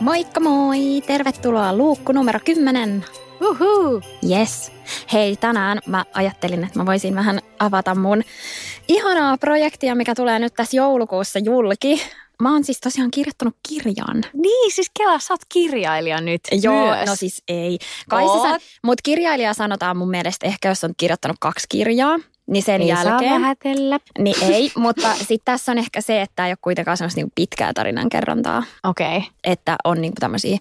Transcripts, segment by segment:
Moikka moi! Tervetuloa luukku numero 10. Uhu. Yes. Hei, tänään mä ajattelin, että mä voisin vähän avata mun ihanaa projektia, mikä tulee nyt tässä joulukuussa julki. Mä oon siis tosiaan kirjoittanut kirjan. Niin, siis Kela, sä oot kirjailija nyt Joo, myös. no siis ei. Kai sä, mutta kirjailija sanotaan mun mielestä ehkä, jos on kirjoittanut kaksi kirjaa, niin sen ei jälkeen... saa vähätellä. Niin ei, mutta sitten tässä on ehkä se, että ei ole kuitenkaan semmoista niinku pitkää tarinan kerrontaa, Okei. Okay. että on niinku tämmöisiä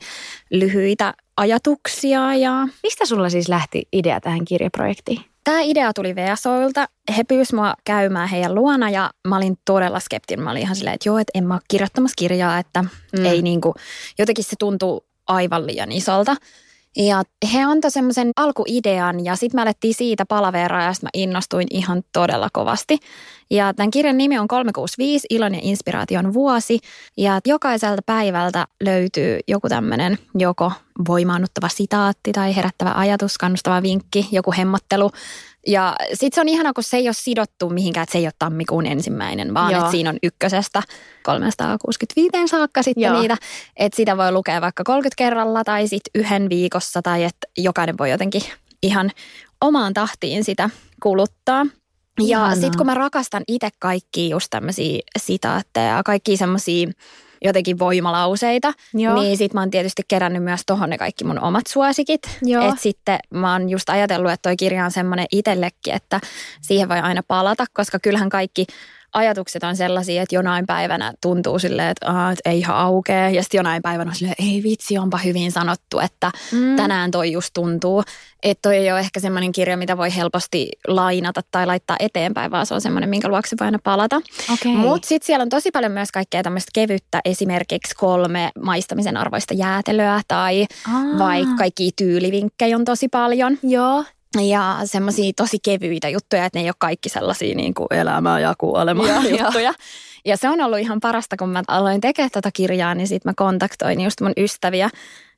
lyhyitä ajatuksia ja Mistä sulla siis lähti idea tähän kirjaprojektiin? Tämä idea tuli VSOilta. He pyysivät mua käymään heidän luona ja mä olin todella skeptinen. Mä olin ihan silleen, että joo, että en mä ole kirjoittamassa kirjaa, että Mm. ei niinku, jotenkin se tuntuu aivan liian isolta. Ja he antoi semmoisen alkuidean ja sitten me alettiin siitä palaveraa ja mä innostuin ihan todella kovasti. Ja tämän kirjan nimi on 365, ilon ja inspiraation vuosi. Ja jokaiselta päivältä löytyy joku tämmöinen joko voimaannuttava sitaatti tai herättävä ajatus, kannustava vinkki, joku hemmottelu. Ja sitten se on ihana, kun se ei ole sidottu mihinkään, että se ei ole tammikuun ensimmäinen, vaan että siinä on ykkösestä 365 saakka sitten Joo. niitä. Että sitä voi lukea vaikka 30 kerralla tai sitten yhden viikossa tai että jokainen voi jotenkin ihan omaan tahtiin sitä kuluttaa. Ja sitten kun mä rakastan itse kaikkia just tämmöisiä sitaatteja ja kaikkia semmoisia jotenkin voimalauseita, Joo. niin sit mä oon tietysti kerännyt myös tohon ne kaikki mun omat suosikit. Joo. Et sitten mä oon just ajatellut, että toi kirja on semmoinen itsellekin, että siihen voi aina palata, koska kyllähän kaikki ajatukset on sellaisia, että jonain päivänä tuntuu silleen, että, Aa, että ei ihan aukee. Ja sitten jonain päivänä on silleen, ei vitsi, onpa hyvin sanottu, että Mm. tänään toi just tuntuu. Että toi ei ole ehkä semmoinen kirja, mitä voi helposti lainata tai laittaa eteenpäin, vaan se on semmoinen, minkä luokse voi aina palata. Okei. Mutta sitten siellä on tosi paljon myös kaikkea tämmöistä kevyttä, esimerkiksi kolme maistamisen arvoista jäätelöä tai Aa. vaikka kaikki tyylivinkkejä on tosi paljon. Joo. Ja semmoisia tosi kevyitä juttuja, että ne ei ole kaikki sellaisia niin kuin elämää ja kuolemaa joo. juttuja. Ja se on ollut ihan parasta, kun mä aloin tekemään tätä kirjaa, niin sitten mä kontaktoin just mun ystäviä.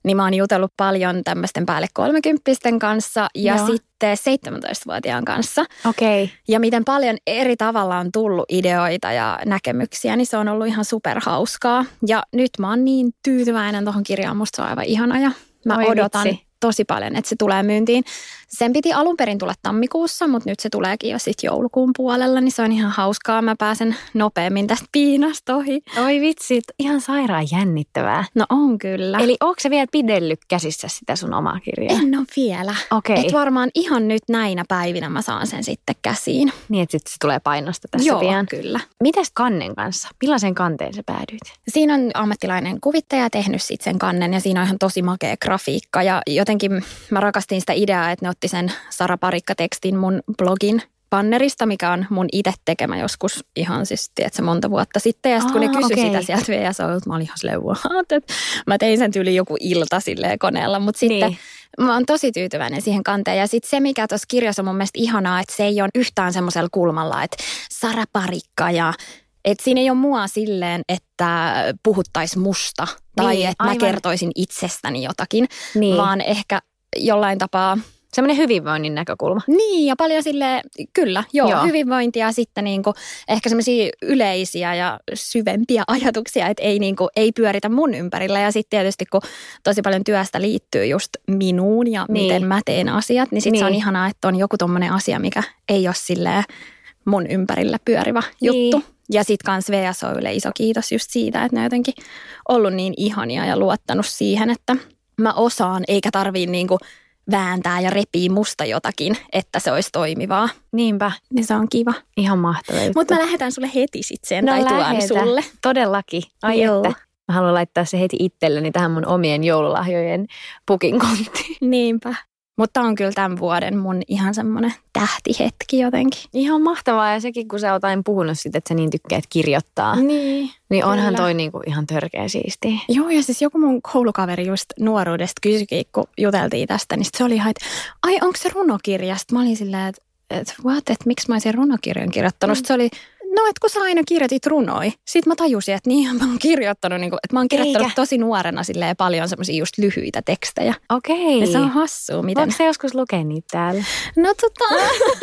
Niin mä oon jutellut paljon tämmöisten päälle kolmekymppisten kanssa ja Joo. sitten 17-vuotiaan kanssa. Okei. Okay. Ja miten paljon eri tavalla on tullut ideoita ja näkemyksiä, niin se on ollut ihan superhauskaa. Ja nyt mä oon niin tyytyväinen tuohon kirjaan, musta se on aivan ihana ja mä Oi odotan vitsi. Tosi paljon, että se tulee myyntiin. Sen piti alun perin tulla tammikuussa, mutta nyt se tuleekin jo sitten joulukuun puolella, niin se on ihan hauskaa. Mä pääsen nopeammin tästä piinasta ohi. Oi vitsi, ihan sairaan jännittävää. No on kyllä. Eli onko se vielä pidellyt käsissä sitä sun omaa kirjaa? en ole vielä. Okei. Et varmaan ihan nyt näinä päivinä mä saan sen sitten käsiin. Niin, että sit se tulee painosta tässä Joo, pian. kyllä. Mitäs kannen kanssa? Millaisen kanteen sä päädyit? Siinä on ammattilainen kuvittaja tehnyt sit sen kannen ja siinä on ihan tosi makea grafiikka. Ja jotenkin mä rakastin sitä ideaa, että ne otti sen Sara Parikka-tekstin mun blogin bannerista, mikä on mun itse tekemä joskus ihan siis, tiedätkö, monta vuotta sitten. Ja sitten kun ne kysyi okei. sitä sieltä VSOilta, mä olin ihan silleen, what? Mä tein sen tyyli joku ilta silleen koneella, mutta sitten Niin. mä oon tosi tyytyväinen siihen kanteen. Ja sitten se, mikä tuossa kirjassa on mun mielestä ihanaa, että se ei ole yhtään semmoisella kulmalla, että Sara Parikka ja että siinä ei ole mua silleen, että puhuttaisiin musta tai Niin, että mä kertoisin itsestäni jotakin, Niin. vaan ehkä jollain tapaa, Semmoinen hyvinvoinnin näkökulma. niin ja paljon sille kyllä, joo, Joo. hyvinvointia ja sitten niinku, ehkä semmoisia yleisiä ja syvempiä ajatuksia, että ei, niinku, ei pyöritä mun ympärillä. Ja sitten tietysti kun tosi paljon työstä liittyy just minuun ja Niin. niin. miten mä teen asiat, niin sitten se on Niin. ihanaa, että on joku tommonen asia, mikä ei ole silleen mun ympärillä pyörivä Niin. juttu. Ja sitten kans VSOille iso kiitos just siitä, että ne on jotenkin ollut niin ihania ja luottanut siihen, että mä osaan, eikä tarvii niinku vääntää ja repii musta jotakin, että se olisi toimivaa. Niinpä, Niin se on kiva. ihan mahtava juttu. Mutta mä lähetän sulle heti sit sen No tai tuon lähetä. sulle. Todellakin. Ai Joo. että. Mä haluan laittaa se heti itselleni tähän mun omien joululahjojen pukin konttiin. Niinpä. Mutta on kyllä tämän vuoden mun ihan semmoinen tähtihetki jotenkin. Ihan mahtavaa ja sekin, kun sä oot aina puhunut siitä, että sä niin tykkäät kirjoittaa. Niin. Niin onhan Kyllä. toi niinku ihan törkeä siistiä. Joo, ja siis joku mun koulukaveri just nuoruudesta kysyikin, kun juteltiin tästä, niin sit se oli ihan, että ai onko se runokirja? Sitten mä olin silleen, että et, what, että miksi mä olisin runokirjan kirjoittanut? Mm. se oli, no et kun sä aina kirjoitit runoi. Sitten mä tajusin, että niin mä oon kirjoittanut, niin kuin, että mä oon kirjoittanut Eikä. tosi nuorena silleen paljon semmoisia just lyhyitä tekstejä. Okei. Ja se on hassua, miten... Onko se joskus lukea niitä täällä? No tota,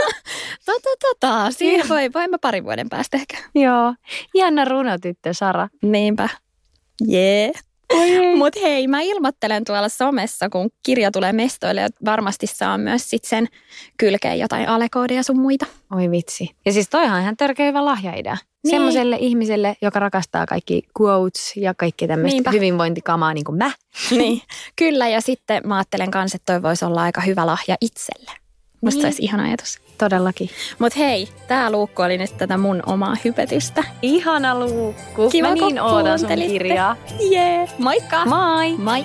tota, tota, siinä voi, voi mä parin vuoden päästä ehkä. Joo. Ihana runotyttö Sara. Niinpä. Jee. Yeah. Mutta hei, mä ilmoittelen tuolla somessa, kun kirja tulee mestoille, että varmasti saa myös sit sen kylkeen jotain alekoodeja sun muita. Oi vitsi. Ja siis toihan ihan törkeä hyvä lahjaidea. Niin. Semmoiselle ihmiselle, joka rakastaa kaikki quotes ja kaikki tämmöistä hyvinvointikamaa niin kuin mä. Niin. Kyllä, ja sitten mä ajattelen kanssa, että toi voisi olla aika hyvä lahja itselle. Musta Niin. olisi ihana ajatus. Todellakin. Mutta hei, tää luukku oli nyt tätä mun omaa hypetystä. Ihana luukku. Kiva, mä niin ootan sun kirjaa. Jee, yeah. moikka! Moi! Moi!